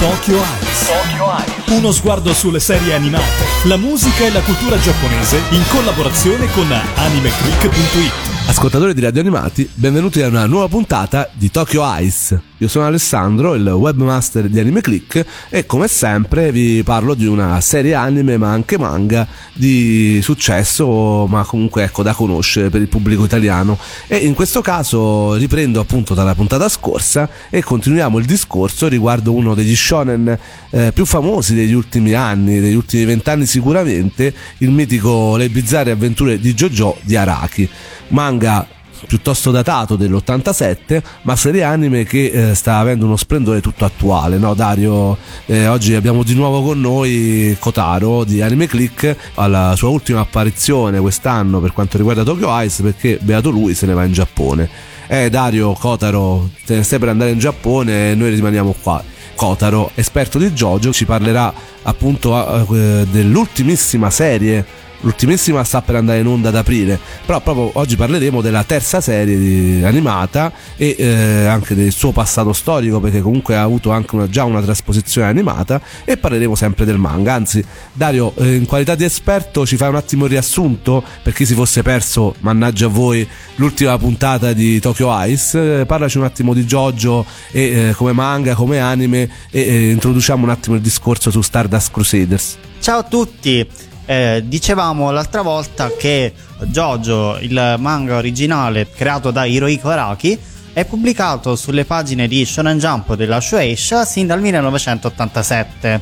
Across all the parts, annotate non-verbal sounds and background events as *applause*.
Tokyo Eyes. Uno sguardo sulle serie animate, la musica e la cultura giapponese in collaborazione con animeclick.it. Ascoltatori di Radio Animati, benvenuti a una nuova puntata di Tokyo Ice. Io sono Alessandro, il webmaster di Anime Click e come sempre vi parlo di una serie anime ma anche manga di successo ma comunque ecco da conoscere per il pubblico italiano e in questo caso riprendo appunto dalla puntata scorsa e continuiamo il discorso riguardo uno degli shonen eh, più famosi degli ultimi anni, degli ultimi vent'anni sicuramente, il mitico Le bizzarre avventure di JoJo di Araki. Manga piuttosto datato dell'87 ma serie anime che eh, sta avendo uno splendore tutto attuale no? Dario eh, oggi abbiamo di nuovo con noi Kotaro di Anime Click alla sua ultima apparizione quest'anno per quanto riguarda Tokyo Ice perché beato lui se ne va in Giappone. Eh Dario Kotaro te ne stai per andare in Giappone e noi rimaniamo qua Kotaro esperto di JoJo ci parlerà appunto eh, dell'ultimissima serie l'ultimissima sta per andare in onda ad aprile però proprio oggi parleremo della terza serie animata e eh, anche del suo passato storico perché comunque ha avuto anche una, già una trasposizione animata e parleremo sempre del manga. Anzi Dario eh, in qualità di esperto ci fai un attimo il riassunto per chi si fosse perso mannaggia a voi l'ultima puntata di Tokyo Ice. Eh, parlaci un attimo di JoJo e eh, come manga come anime e eh, introduciamo un attimo il discorso su Stardust Crusaders. Ciao a tutti eh, dicevamo l'altra volta che Jojo, il manga originale creato da Hirohiko Araki, è pubblicato sulle pagine di Shonen Jump della Shueisha sin dal 1987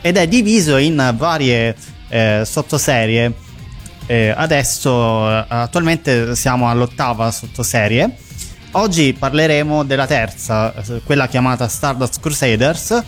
ed è diviso in varie eh, sottoserie. Eh, adesso attualmente siamo all'ottava sottoserie. Oggi parleremo della terza, quella chiamata Stardust Crusaders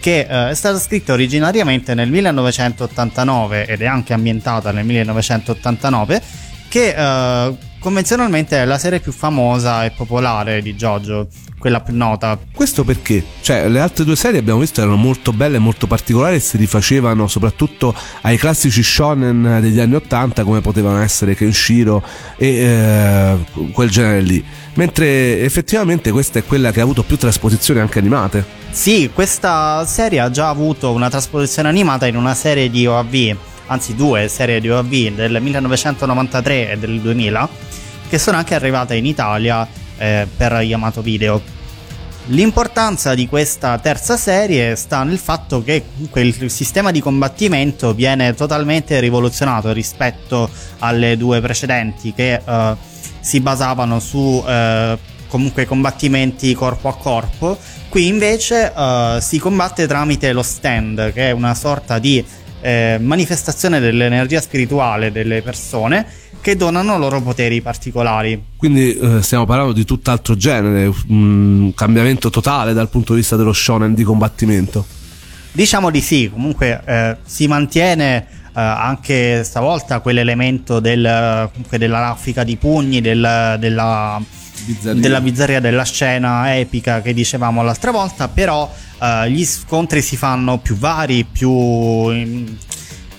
che eh, è stata scritta originariamente nel 1989 ed è anche ambientata nel 1989, che eh, convenzionalmente è la serie più famosa e popolare di JoJo, quella più nota. Questo perché? Cioè, le altre due serie abbiamo visto erano molto belle, molto particolari e si rifacevano soprattutto ai classici shonen degli anni 80 come potevano essere Kenshiro e eh, quel genere lì. Mentre effettivamente questa è quella che ha avuto più trasposizioni anche animate. Sì, questa serie ha già avuto una trasposizione animata in una serie di OAV, anzi due serie di OAV del 1993 e del 2000, che sono anche arrivate in Italia eh, per Yamato Video. L'importanza di questa terza serie sta nel fatto che comunque il sistema di combattimento viene totalmente rivoluzionato rispetto alle due precedenti che eh, si basavano su eh, comunque combattimenti corpo a corpo. Qui invece eh, si combatte tramite lo stand, che è una sorta di eh, manifestazione dell'energia spirituale delle persone che donano loro poteri particolari. Quindi eh, stiamo parlando di tutt'altro genere, un cambiamento totale dal punto di vista dello shonen di combattimento. Diciamo di sì, comunque eh, si mantiene eh, anche stavolta quell'elemento del, della raffica di pugni, del, della, bizzarria. della bizzarria della scena epica che dicevamo l'altra volta, però eh, gli scontri si fanno più vari, più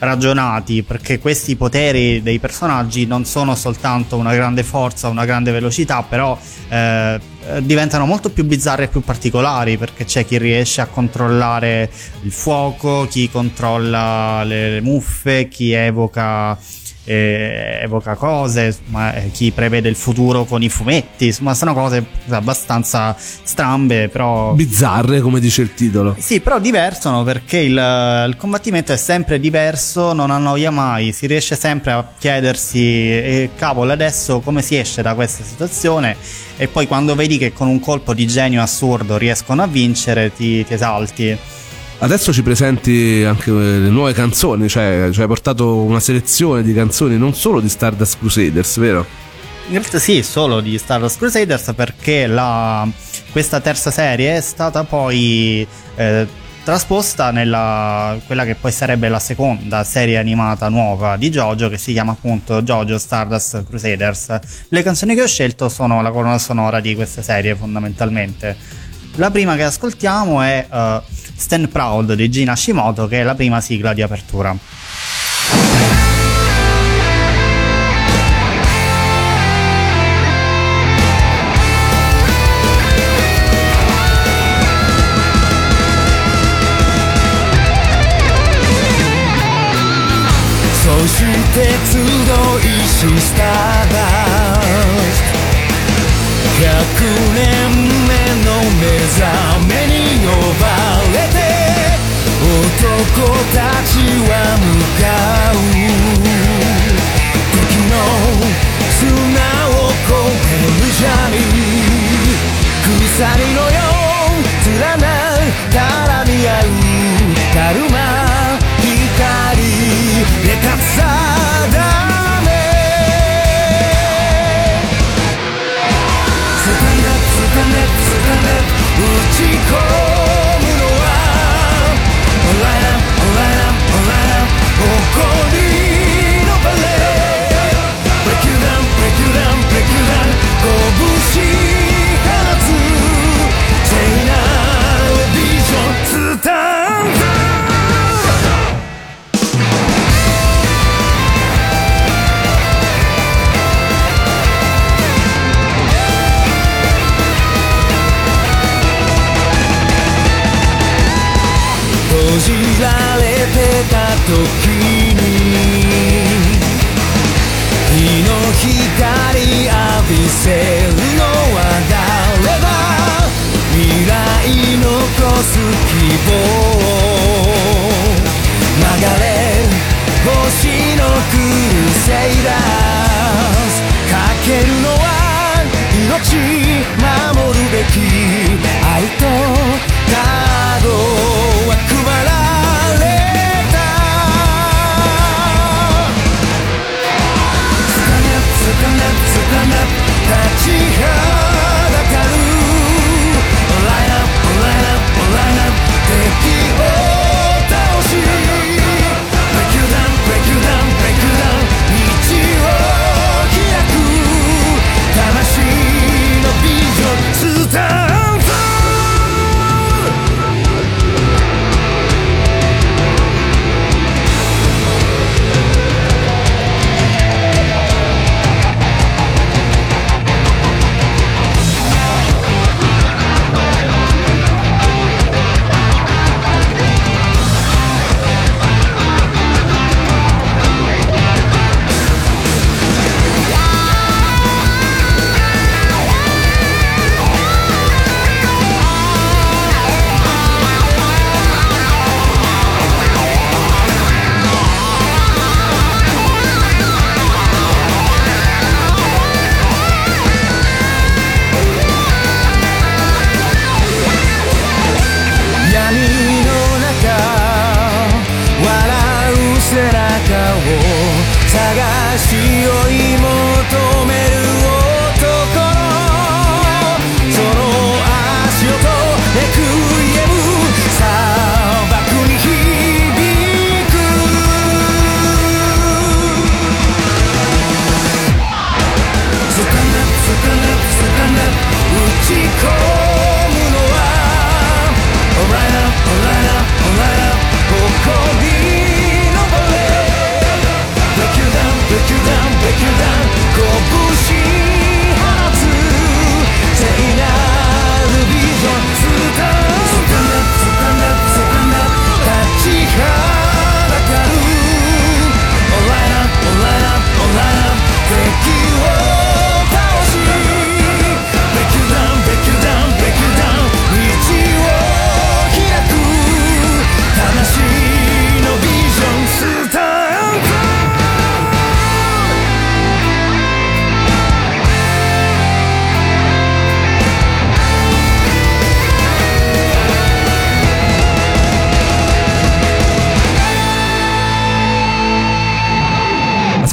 ragionati perché questi poteri dei personaggi non sono soltanto una grande forza, una grande velocità, però eh, diventano molto più bizzarri e più particolari perché c'è chi riesce a controllare il fuoco, chi controlla le, le muffe, chi evoca eh, evoca cose, ma eh, chi prevede il futuro con i fumetti, insomma sono cose abbastanza strambe, però... Bizzarre come dice il titolo. Sì, però diversono perché il, il combattimento è sempre diverso, non annoia mai, si riesce sempre a chiedersi, eh, cavolo adesso come si esce da questa situazione e poi quando vedi che con un colpo di genio assurdo riescono a vincere ti, ti esalti. Adesso ci presenti anche le nuove canzoni, cioè ci hai portato una selezione di canzoni non solo di Stardust Crusaders, vero? In realtà sì, solo di Stardust Crusaders perché la, questa terza serie è stata poi eh, trasposta nella quella che poi sarebbe la seconda serie animata nuova di JoJo che si chiama appunto JoJo Stardust Crusaders. Le canzoni che ho scelto sono la colonna sonora di questa serie fondamentalmente. La prima che ascoltiamo è uh, Stand Proud di Gina Shimoto che è la prima sigla di apertura. So てた時に日の光浴びせるのは誰？だ未来残す希望流れ星の空星だ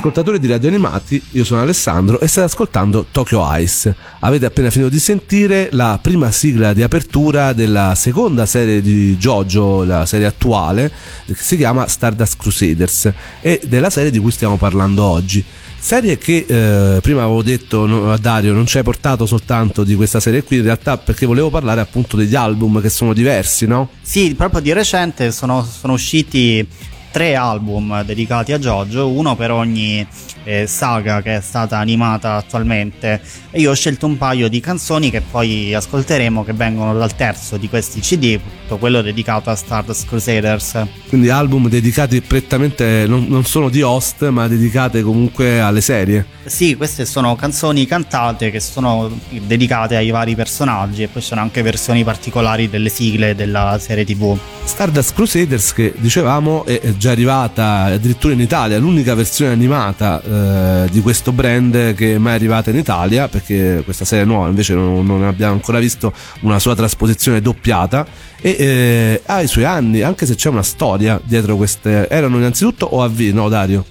ascoltatori di Radio Animati, io sono Alessandro e state ascoltando Tokyo Ice. Avete appena finito di sentire la prima sigla di apertura della seconda serie di JoJo, la serie attuale, che si chiama Stardust Crusaders, e della serie di cui stiamo parlando oggi. Serie che eh, prima avevo detto a Dario non ci hai portato soltanto di questa serie qui, in realtà perché volevo parlare appunto degli album che sono diversi, no? Sì, proprio di recente sono, sono usciti tre album dedicati a JoJo, uno per ogni eh, saga che è stata animata attualmente e io ho scelto un paio di canzoni che poi ascolteremo che vengono dal terzo di questi CD, quello dedicato a Stardust Crusaders. Quindi album dedicati prettamente non, non solo di host ma dedicate comunque alle serie. Sì, queste sono canzoni cantate che sono dedicate ai vari personaggi e poi sono anche versioni particolari delle sigle della serie TV. Stardust Crusaders che dicevamo è già arrivata addirittura in Italia, l'unica versione animata eh, di questo brand che è mai arrivata in Italia perché questa serie nuova invece non, non abbiamo ancora visto una sua trasposizione doppiata e eh, ha i suoi anni anche se c'è una storia dietro queste erano innanzitutto OAV no Dario?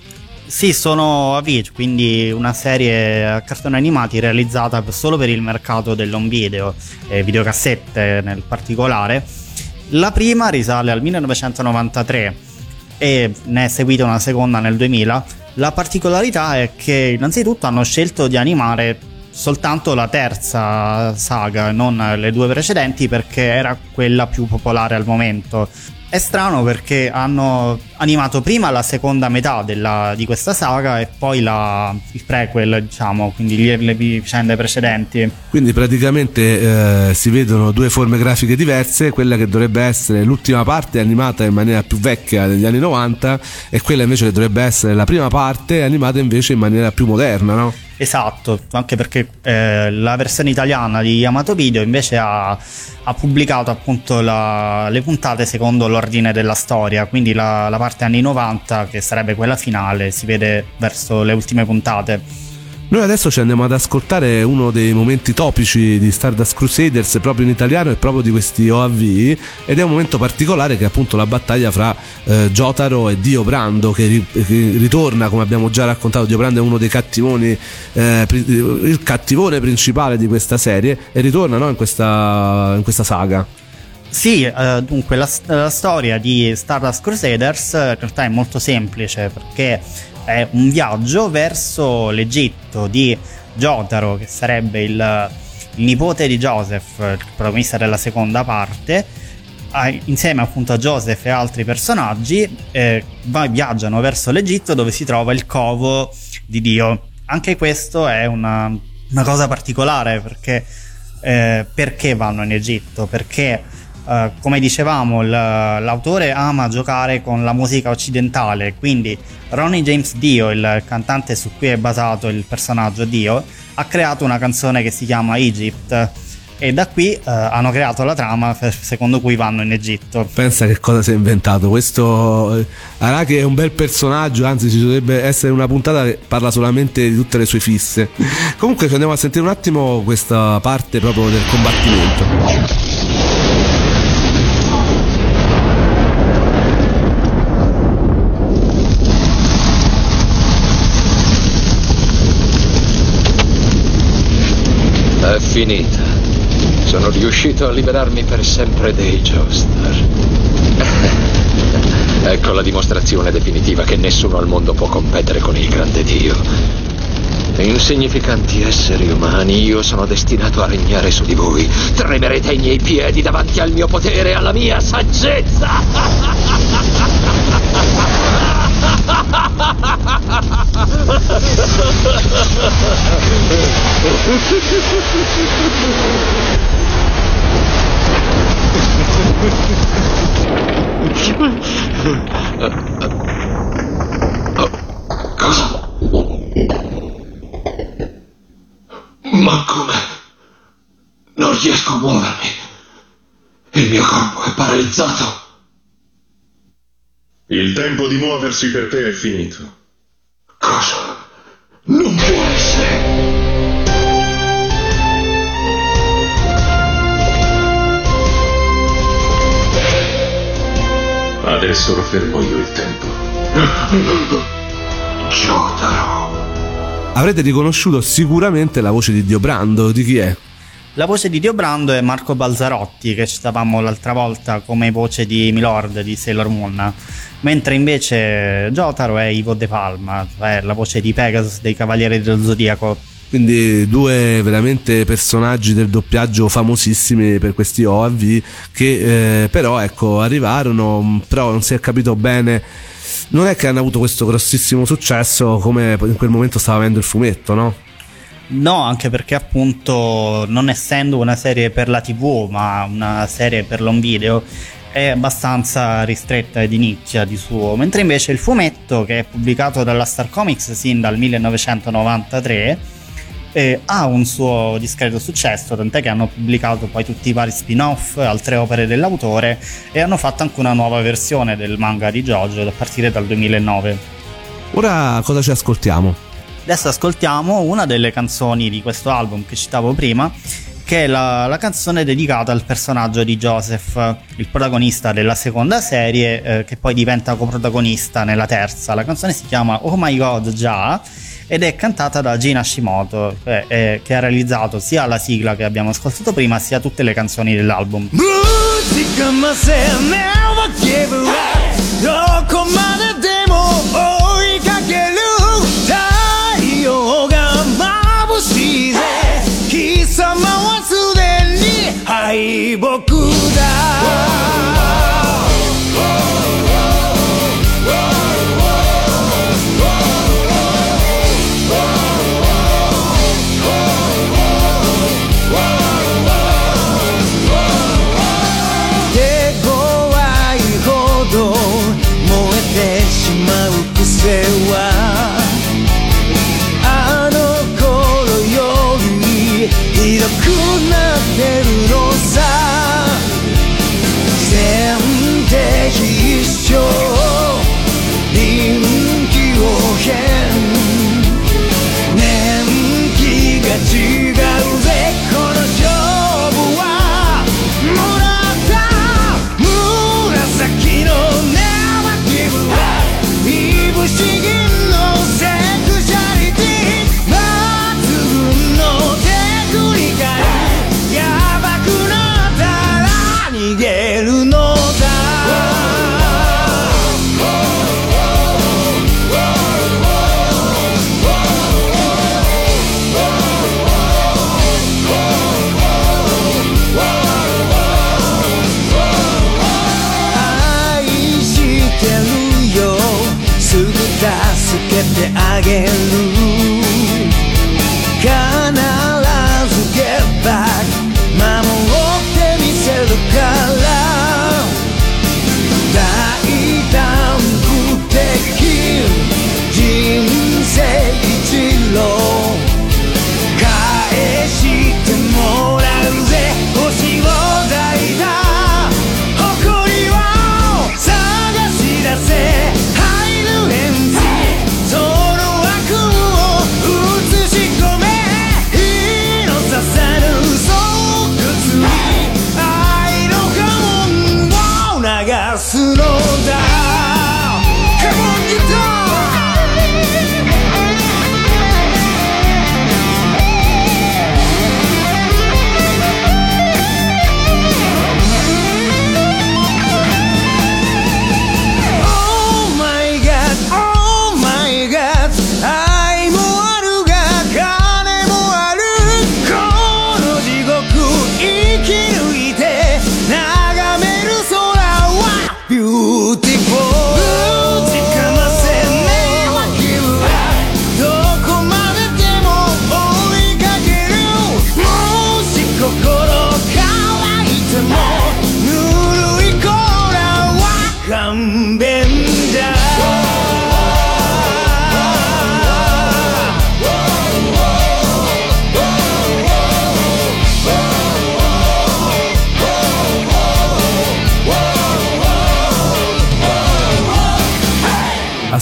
Sì, sono AV, quindi una serie a cartoni animati realizzata solo per il mercato dell'home video, e videocassette nel particolare. La prima risale al 1993 e ne è seguita una seconda nel 2000. La particolarità è che innanzitutto hanno scelto di animare soltanto la terza saga, non le due precedenti, perché era quella più popolare al momento. È strano perché hanno animato prima la seconda metà della, di questa saga e poi la, il prequel, diciamo, quindi le, le vicende precedenti. Quindi praticamente eh, si vedono due forme grafiche diverse, quella che dovrebbe essere l'ultima parte animata in maniera più vecchia degli anni 90 e quella invece che dovrebbe essere la prima parte animata invece in maniera più moderna, no? Esatto, anche perché eh, la versione italiana di Yamato Video invece ha, ha pubblicato appunto la, le puntate secondo l'ordine della storia, quindi la, la parte anni 90 che sarebbe quella finale si vede verso le ultime puntate. Noi adesso ci andiamo ad ascoltare uno dei momenti topici di Stardust Crusaders proprio in italiano e proprio di questi OAV ed è un momento particolare che è appunto la battaglia fra eh, Jotaro e Dio Brando che, ri- che, ritorna come abbiamo già raccontato Dio Brando è uno dei cattivoni eh, il cattivone principale di questa serie e ritorna no, in, questa, in questa saga. Sì, eh, dunque la, la, storia di Stardust Crusaders in realtà è molto semplice perché è un viaggio verso l'Egitto di Jotaro, che sarebbe il, il nipote di Joseph, il protagonista della seconda parte, insieme appunto a Joseph e altri personaggi, eh, viaggiano verso l'Egitto dove si trova il covo di Dio. Anche questo è una, una cosa particolare perché, eh, perché vanno in Egitto? Perché Uh, come dicevamo, l'autore ama giocare con la musica occidentale, quindi Ronnie James Dio, il cantante su cui è basato il personaggio Dio, ha creato una canzone che si chiama Egypt. E da qui uh, hanno creato la trama secondo cui vanno in Egitto. Pensa che cosa si è inventato. Questo eh, Araki è un bel personaggio, anzi ci dovrebbe essere una puntata che parla solamente di tutte le sue fisse. Comunque ci andiamo a sentire un attimo questa parte proprio del combattimento. Finita. Sono riuscito a liberarmi per sempre dei Joestar. *laughs* ecco la dimostrazione definitiva che nessuno al mondo può competere con il grande Dio. Insignificanti esseri umani, io sono destinato a regnare su di voi. Tremerete ai miei piedi davanti al mio potere e alla mia saggezza. *laughs* Cosa? Ma come? Non riesco a muovermi. Il mio corpo è paralizzato. Il tempo di muoversi per te è finito. Cosa? Non può essere! Adesso lo fermo io il tempo. Giotaro. Avrete riconosciuto sicuramente la voce di Dio Brando, di chi è? La voce di Dio Brando è Marco Balzarotti, che citavamo l'altra volta come voce di Milord di Sailor Moon mentre invece Jotaro è Ivo De Palma, cioè la voce di Pegasus dei Cavalieri dello Zodiaco. Quindi due veramente personaggi del doppiaggio famosissimi per questi OAV che eh, però ecco arrivarono, però non si è capito bene non è che hanno avuto questo grossissimo successo come in quel momento stava avendo il fumetto, no? No, anche perché appunto non essendo una serie per la TV, ma una serie per l'home video, è abbastanza ristretta ed nicchia di suo, mentre invece il fumetto che è pubblicato dalla Star Comics sin dal 1993 eh, ha un suo discreto successo, tant'è che hanno pubblicato poi tutti i vari spin-off, altre opere dell'autore e hanno fatto anche una nuova versione del manga di JoJo a partire dal 2009. Ora cosa ci ascoltiamo? Adesso ascoltiamo una delle canzoni di questo album che citavo prima, che è la, la canzone dedicata al personaggio di Joseph, il protagonista della seconda serie, eh, che poi diventa coprotagonista nella terza. La canzone si chiama Oh My God Già ed è cantata da Gina Shimoto, che, è, che ha realizzato sia la sigla che abbiamo ascoltato prima, sia tutte le canzoni dell'album. Musica, ma se never give up, oh, comanda demo, oh.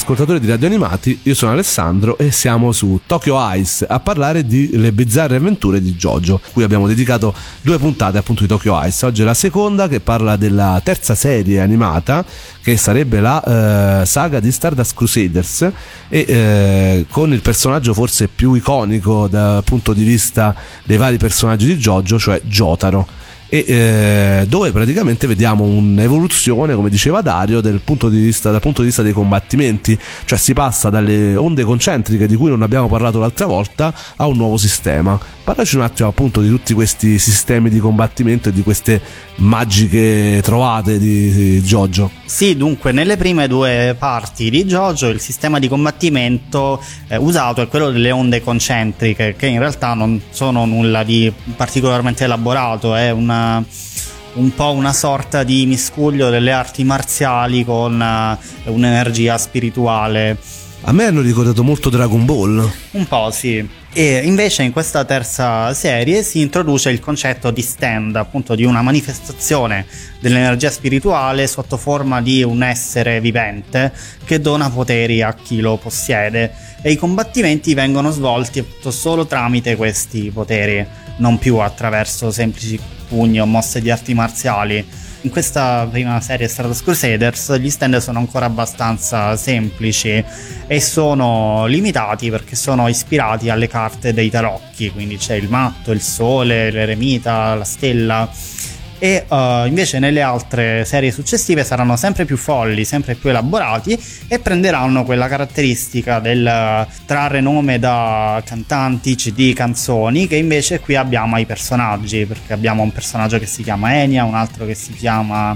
Ascoltatori di Radio Animati, io sono Alessandro e siamo su Tokyo Ice a parlare di Le bizzarre avventure di Jojo, cui abbiamo dedicato due puntate appunto di Tokyo Ice. Oggi è la seconda che parla della terza serie animata che sarebbe la eh, saga di Stardust Crusaders e eh, con il personaggio forse più iconico dal punto di vista dei vari personaggi di Jojo, cioè Jotaro. E eh, dove praticamente vediamo un'evoluzione, come diceva Dario, punto vista, dal punto di vista dei combattimenti, cioè si passa dalle onde concentriche di cui non abbiamo parlato l'altra volta a un nuovo sistema. Parlaci un attimo appunto di tutti questi sistemi di combattimento e di queste magiche trovate di, di Jojo. Sì, dunque nelle prime due parti di Jojo il sistema di combattimento eh, usato è quello delle onde concentriche, che in realtà non sono nulla di particolarmente elaborato, è una un po' una sorta di miscuglio delle arti marziali con uh, un'energia spirituale. A me hanno ricordato molto Dragon Ball. Un po' sì. E invece in questa terza serie si introduce il concetto di stand, appunto di una manifestazione dell'energia spirituale sotto forma di un essere vivente che dona poteri a chi lo possiede. E i combattimenti vengono svolti solo tramite questi poteri, non più attraverso semplici pugni o mosse di arti marziali in questa prima serie Stardust Crusaders gli stand sono ancora abbastanza semplici e sono limitati perché sono ispirati alle carte dei tarocchi, quindi c'è il matto, il sole, l'eremita, la stella e uh, invece nelle altre serie successive saranno sempre più folli, sempre più elaborati e prenderanno quella caratteristica del trarre nome da cantanti, CD, canzoni che invece qui abbiamo ai personaggi perché abbiamo un personaggio che si chiama Enya, un altro che si chiama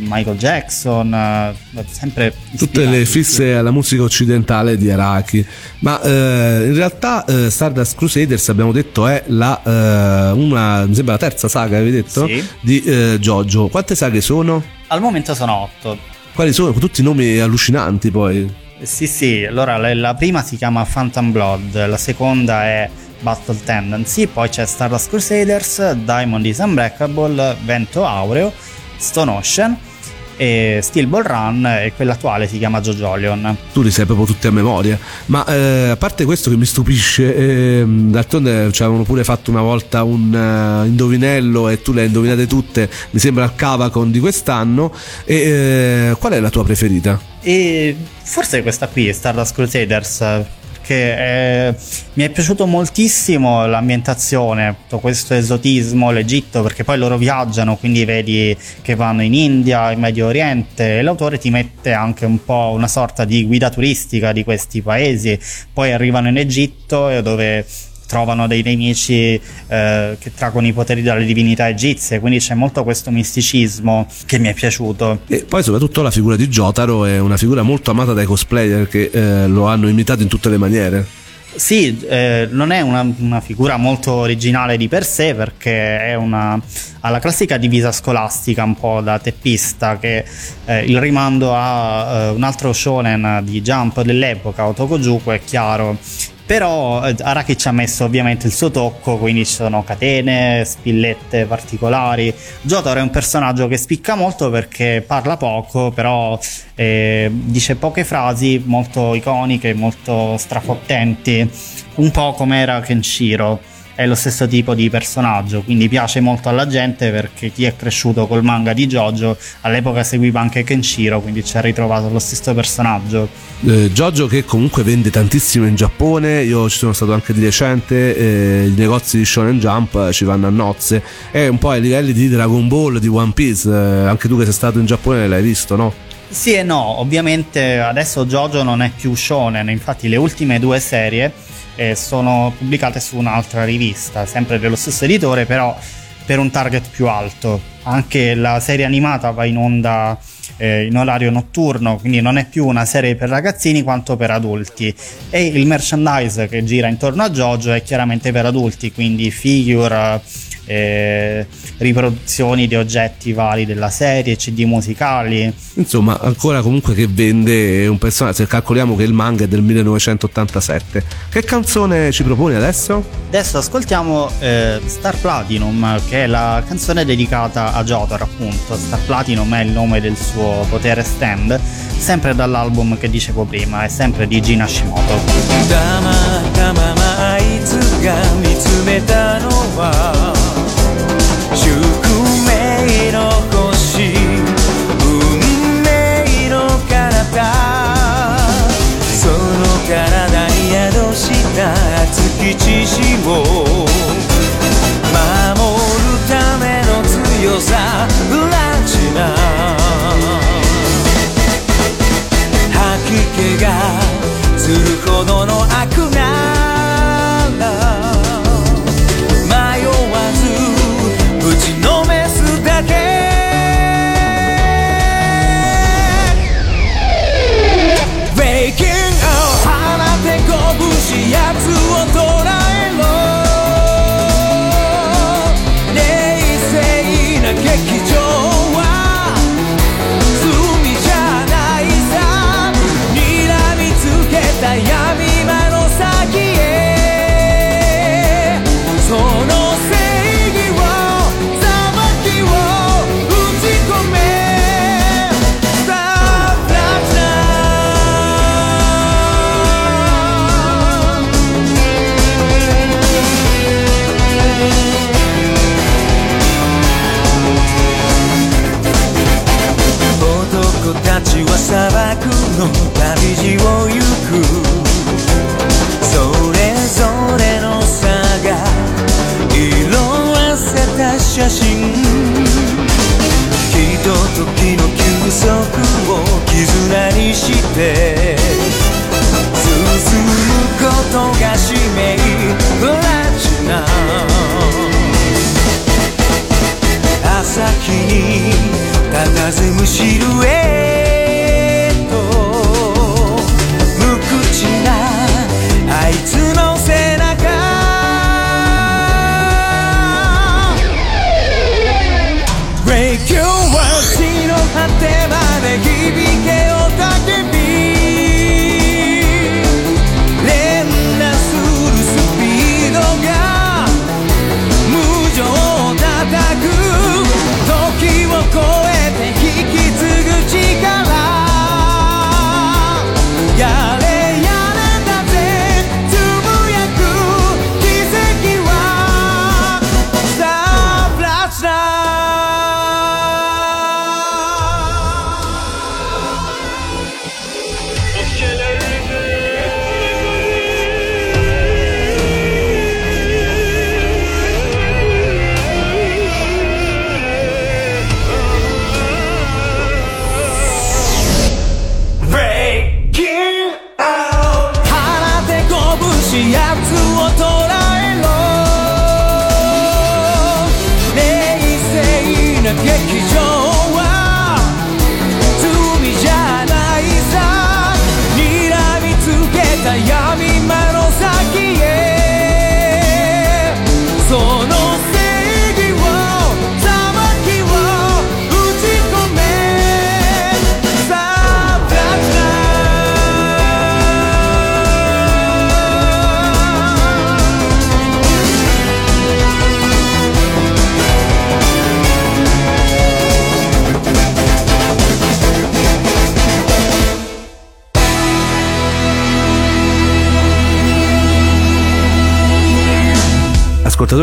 Michael Jackson, eh, sempre tutte le fisse alla musica occidentale di Araki. Ma eh, in realtà eh, Stardust Crusaders abbiamo detto è la eh, una, mi sembra la terza saga, avevi detto? Sì. Di eh, Jojo. Quante saghe sono? Al momento sono otto. Quali sono? Tutti nomi allucinanti poi. Sì, sì, allora la prima si chiama Phantom Blood, la seconda è Battle Tendency, poi c'è Stardust Crusaders, Diamond is Unbreakable, Vento Aureo, Stone Ocean e Steel Ball Run e quella attuale si chiama Jojolion. Tu li sai proprio tutti a memoria, ma eh, a parte questo che mi stupisce, eh, d'altronde ci avevano pure fatto una volta un uh, indovinello e tu le hai indovinate tutte, mi sembra il Cavacon di quest'anno, e eh, qual è la tua preferita? E forse questa qui, Stardust Crusaders, perché eh, mi è piaciuto moltissimo l'ambientazione, tutto questo esotismo, l'Egitto, perché poi loro viaggiano, quindi vedi che vanno in India, in Medio Oriente e l'autore ti mette anche un po' una sorta di guida turistica di questi paesi, poi arrivano in Egitto dove trovano dei nemici eh, che traggono i poteri dalle divinità egizie, quindi c'è molto questo misticismo che mi è piaciuto. E poi soprattutto la figura di Jotaro è una figura molto amata dai cosplayer che eh, lo hanno imitato in tutte le maniere. Sì, eh, non è una, una, figura molto originale di per sé perché è una, ha la classica divisa scolastica un po' da teppista che eh, il rimando a uh, un altro shonen di Jump dell'epoca, Otokojuku, è chiaro però eh, Araki ci ha messo ovviamente il suo tocco, quindi ci sono catene, spillette particolari. Jotaro è un personaggio che spicca molto perché parla poco, però eh, dice poche frasi molto iconiche, molto strafottenti, un po' come era Kenshiro è lo stesso tipo di personaggio, quindi piace molto alla gente perché chi è cresciuto col manga di Jojo all'epoca seguiva anche Kenshiro, quindi ci ha ritrovato lo stesso personaggio. Eh, Jojo che comunque vende tantissimo in Giappone, io ci sono stato anche di recente, eh, i negozi di Shonen Jump ci vanno a nozze, è un po' ai livelli di Dragon Ball, di One Piece, eh, anche tu che sei stato in Giappone l'hai visto, no? Sì e no, ovviamente adesso Jojo non è più shonen, infatti le ultime due serie eh, sono pubblicate su un'altra rivista, sempre dello stesso editore, però per un target più alto. Anche la serie animata va in onda eh, in orario notturno, quindi non è più una serie per ragazzini quanto per adulti. E il merchandise che gira intorno a JoJo è chiaramente per adulti, quindi figure eh, riproduzioni di oggetti vari della serie, CD musicali. Insomma, ancora comunque che vende un personaggio, se calcoliamo che il manga è del 1987. Che canzone ci proponi adesso? Adesso ascoltiamo eh, Star Platinum, che è la canzone dedicata a Jotaro, appunto. Star Platinum è il nome del suo potere stand, sempre dall'album che dicevo prima, è sempre di Gina Shimoto. Dama, dama, 宿熱き知識を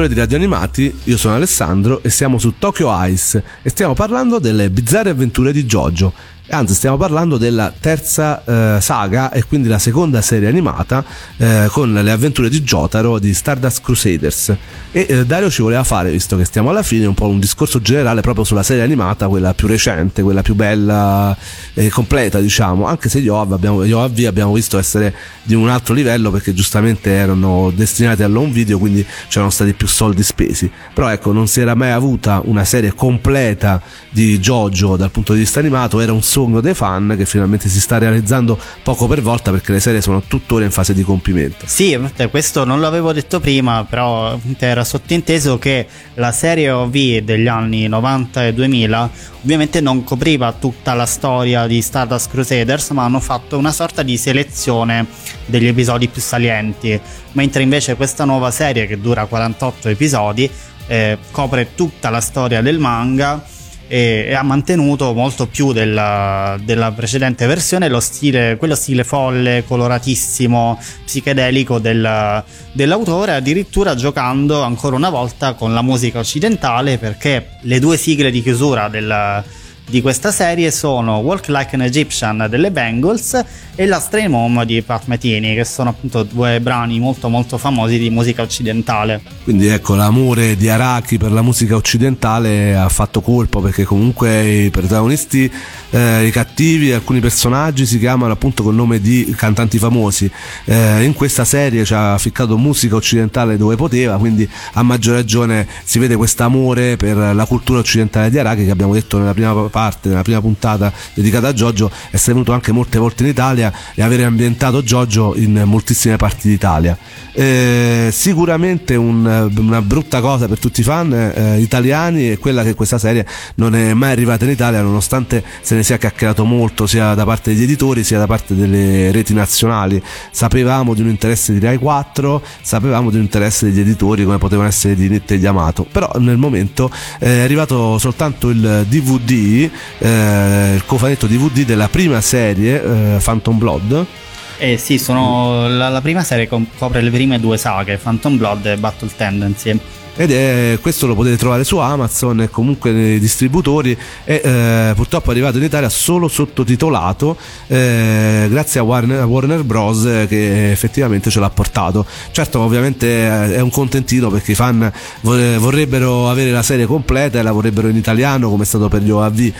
di Radio Animati, io sono Alessandro e siamo su Tokyo Ice e stiamo parlando delle bizzarre avventure di Jojo. Anzi, stiamo parlando della terza eh, saga e quindi la seconda serie animata eh, con le avventure di Jotaro di Stardust Crusaders. E eh, Dario ci voleva fare, visto che stiamo alla fine, un po' un discorso generale proprio sulla serie animata, quella più recente, quella più bella e completa, diciamo. Anche se gli OAV abbiamo, gli OAV abbiamo visto essere di un altro livello perché giustamente erano destinati all'home video, quindi c'erano stati più soldi spesi. Però ecco, non si era mai avuta una serie completa di JoJo dal punto di vista animato, era un sogno dei fan che finalmente si sta realizzando poco per volta perché le serie sono tuttora in fase di compimento. Sì, questo non l'avevo detto prima, però era sottinteso che la serie OV degli anni 90 e 2000 ovviamente non copriva tutta la storia di Stardust Crusaders, ma hanno fatto una sorta di selezione degli episodi più salienti, mentre invece questa nuova serie che dura 48 episodi eh, copre tutta la storia del manga e, e ha mantenuto molto più della, della precedente versione stile, quello stile folle, coloratissimo, psichedelico del, dell'autore, addirittura giocando ancora una volta con la musica occidentale perché le due sigle di chiusura del, di questa serie sono Walk Like an Egyptian delle Bengals e La Stray Mom di Pat Metini, che sono appunto due brani molto molto famosi di musica occidentale. Quindi ecco, l'amore di Araki per la musica occidentale ha fatto colpo perché comunque i protagonisti, eh, i cattivi, alcuni personaggi si chiamano appunto col nome di cantanti famosi. Eh, in questa serie ci ha ficcato musica occidentale dove poteva, quindi a maggior ragione si vede questo amore per la cultura occidentale di Araki che abbiamo detto nella prima parte, nella prima puntata dedicata a Giorgio, essere venuto anche molte volte in Italia e avere ambientato Giorgio in moltissime parti d'Italia. Eh, sicuramente un, una brutta cosa per tutti i fan eh, italiani è quella che questa serie non è mai arrivata in Italia nonostante se ne sia chiacchierato molto sia da parte degli editori sia da parte delle reti nazionali. Sapevamo di un interesse di Rai 4, sapevamo di un interesse degli editori come potevano essere di Nitte e Yamato, però nel momento è arrivato soltanto il DVD, eh, il cofanetto DVD della prima serie eh, Phantom Blood. Eh sì, sono la, la prima serie com- copre le prime due saghe, Phantom Blood e Battle Tendency. Ed è questo lo potete trovare su Amazon e comunque nei distributori e eh, purtroppo è arrivato in Italia solo sottotitolato eh, grazie a Warner, Warner Bros che effettivamente ce l'ha portato. Certo ovviamente eh, è un contentino perché i fan vorrebbero avere la serie completa e la vorrebbero in italiano come è stato per gli OAV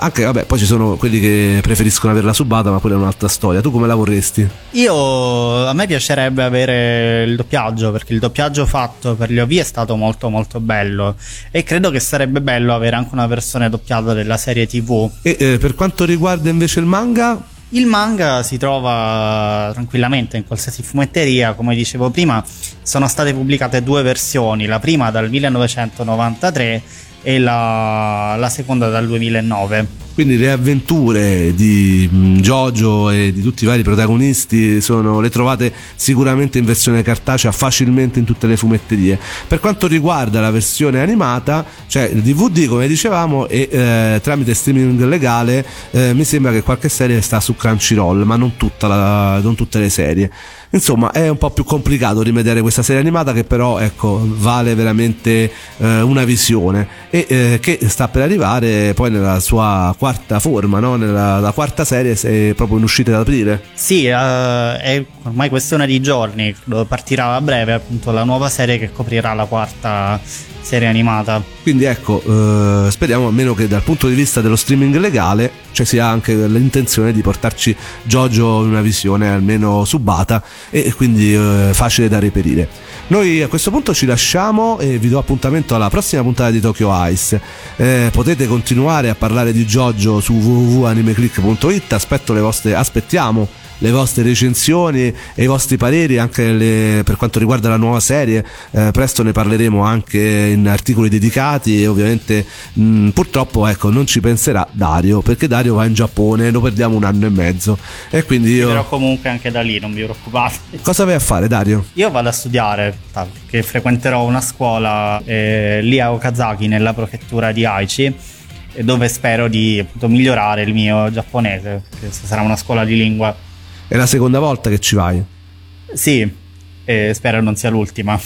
anche, vabbè, poi ci sono quelli che preferiscono averla subata, ma quella è un'altra storia. Tu come la vorresti? Io, a me piacerebbe avere il doppiaggio, perché il doppiaggio fatto per gli OV è stato molto molto bello. E credo che sarebbe bello avere anche una versione doppiata della serie TV. E eh, per quanto riguarda invece il manga? Il manga si trova tranquillamente in qualsiasi fumetteria, come dicevo prima, sono state pubblicate due versioni, la prima dal 1993 e la, la seconda dal 2009. Quindi le avventure di mm, Jojo e di tutti i vari protagonisti sono, le trovate sicuramente in versione cartacea facilmente in tutte le fumetterie. Per quanto riguarda la versione animata, cioè il DVD come dicevamo e eh, tramite streaming legale eh, mi sembra che qualche serie sta su Crunchyroll, ma non, la, non tutte le serie. Insomma, è un po' più complicato rimediare questa serie animata che però ecco, vale veramente eh, una visione e eh, che sta per arrivare poi nella sua quarta forma, no? nella la quarta serie è proprio in uscita ad aprile. Sì, uh, è ormai questione di giorni, partirà a breve appunto la nuova serie che coprirà la quarta serie animata. Quindi ecco, eh, speriamo almeno che dal punto di vista dello streaming legale ci sia anche l'intenzione di portarci Jojo in una visione almeno subata e quindi eh, facile da reperire. Noi a questo punto ci lasciamo e vi do appuntamento alla prossima puntata di Tokyo Ice. Eh, potete continuare a parlare di Jojo su www.animeclick.it, aspetto le vostre, aspettiamo le vostre recensioni e i vostri pareri anche le, per quanto riguarda la nuova serie. Eh, presto ne parleremo anche in articoli dedicati e ovviamente mh, purtroppo ecco, non ci penserà Dario perché Dario va in Giappone, lo perdiamo un anno e mezzo e quindi io... Però comunque anche da lì non vi preoccupate. Cosa vai a fare Dario? Io vado a studiare perché frequenterò una scuola eh, lì a Okazaki nella prefettura di Aichi dove spero di appunto, migliorare il mio giapponese, che sarà una scuola di lingua è la seconda volta che ci vai. Sì, e spero non sia l'ultima.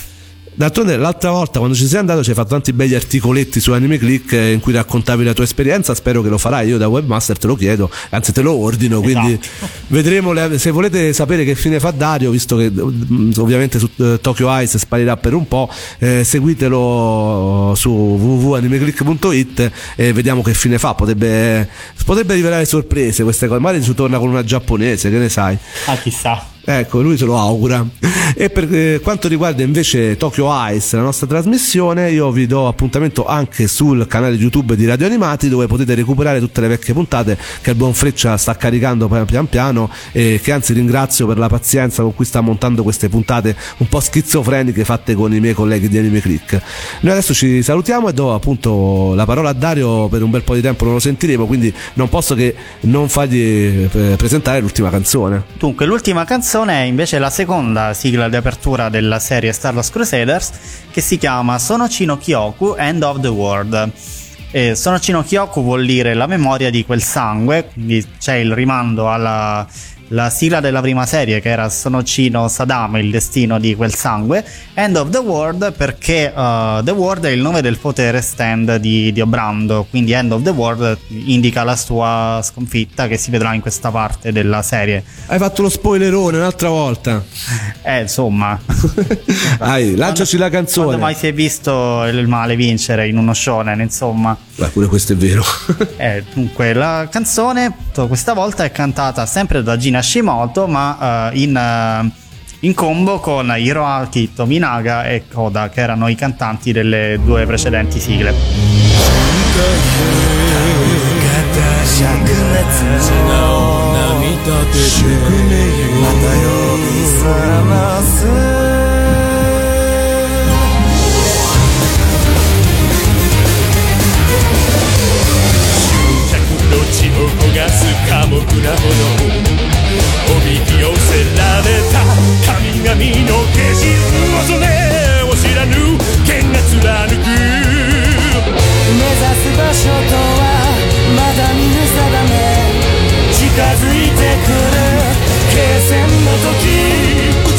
D'altronde l'altra volta quando ci sei andato ci hai fatto tanti begli articoletti su Anime Click in cui raccontavi la tua esperienza, spero che lo farai, io da webmaster te lo chiedo, anzi te lo ordino, quindi esatto. *laughs* vedremo le, se volete sapere che fine fa Dario, visto che mm, ovviamente su uh, Tokyo Ice sparirà per un po', eh, seguitelo su www.animeclick.it e vediamo che fine fa, potrebbe, potrebbe rivelare sorprese queste cose, magari ci torna con una giapponese, che ne sai? Ah chissà. Ecco, lui se lo augura. E per eh, quanto riguarda invece Tokyo Ice, la nostra trasmissione, io vi do appuntamento anche sul canale YouTube di Radio Animati dove potete recuperare tutte le vecchie puntate che il buon Freccia sta caricando pian piano e che anzi ringrazio per la pazienza con cui sta montando queste puntate un po' schizofreniche fatte con i miei colleghi di Anime Click. Noi adesso ci salutiamo e do appunto la parola a Dario per un bel po' di tempo non lo sentiremo, quindi non posso che non fargli eh, presentare l'ultima canzone. Dunque, l'ultima canzone canzone è invece la seconda sigla di apertura della serie Star Wars Crusaders che si chiama Sonochino Kyoku End of the World. E Sonochino Kyoku vuol dire la memoria di quel sangue, quindi c'è il rimando alla la sigla della prima serie che era Sonocino Sadame, il destino di quel sangue, End of the World perché uh, The World è il nome del potere stand di, di Obrando, quindi End of the World indica la sua sconfitta che si vedrà in questa parte della serie. Hai fatto lo spoilerone un'altra volta. *laughs* Eh, insomma. *laughs* Dai, lanciaci la canzone. Quando mai si è visto il male vincere in uno shonen, insomma. Beh, pure questo è vero. eh, dunque, la canzone questa volta è cantata sempre da Gina Shimoto, ma eh, in, eh, in, combo con Hiroaki Tominaga e Koda, che erano i cantanti delle due precedenti sigle. 立てて宿命また呼び覚ます地を焦がす寡黙な炎びき寄せられた神々の化身恐れを知らぬ剣が貫く目指す場所とはまだ見ぬ定め。近づいてくる決戦の時。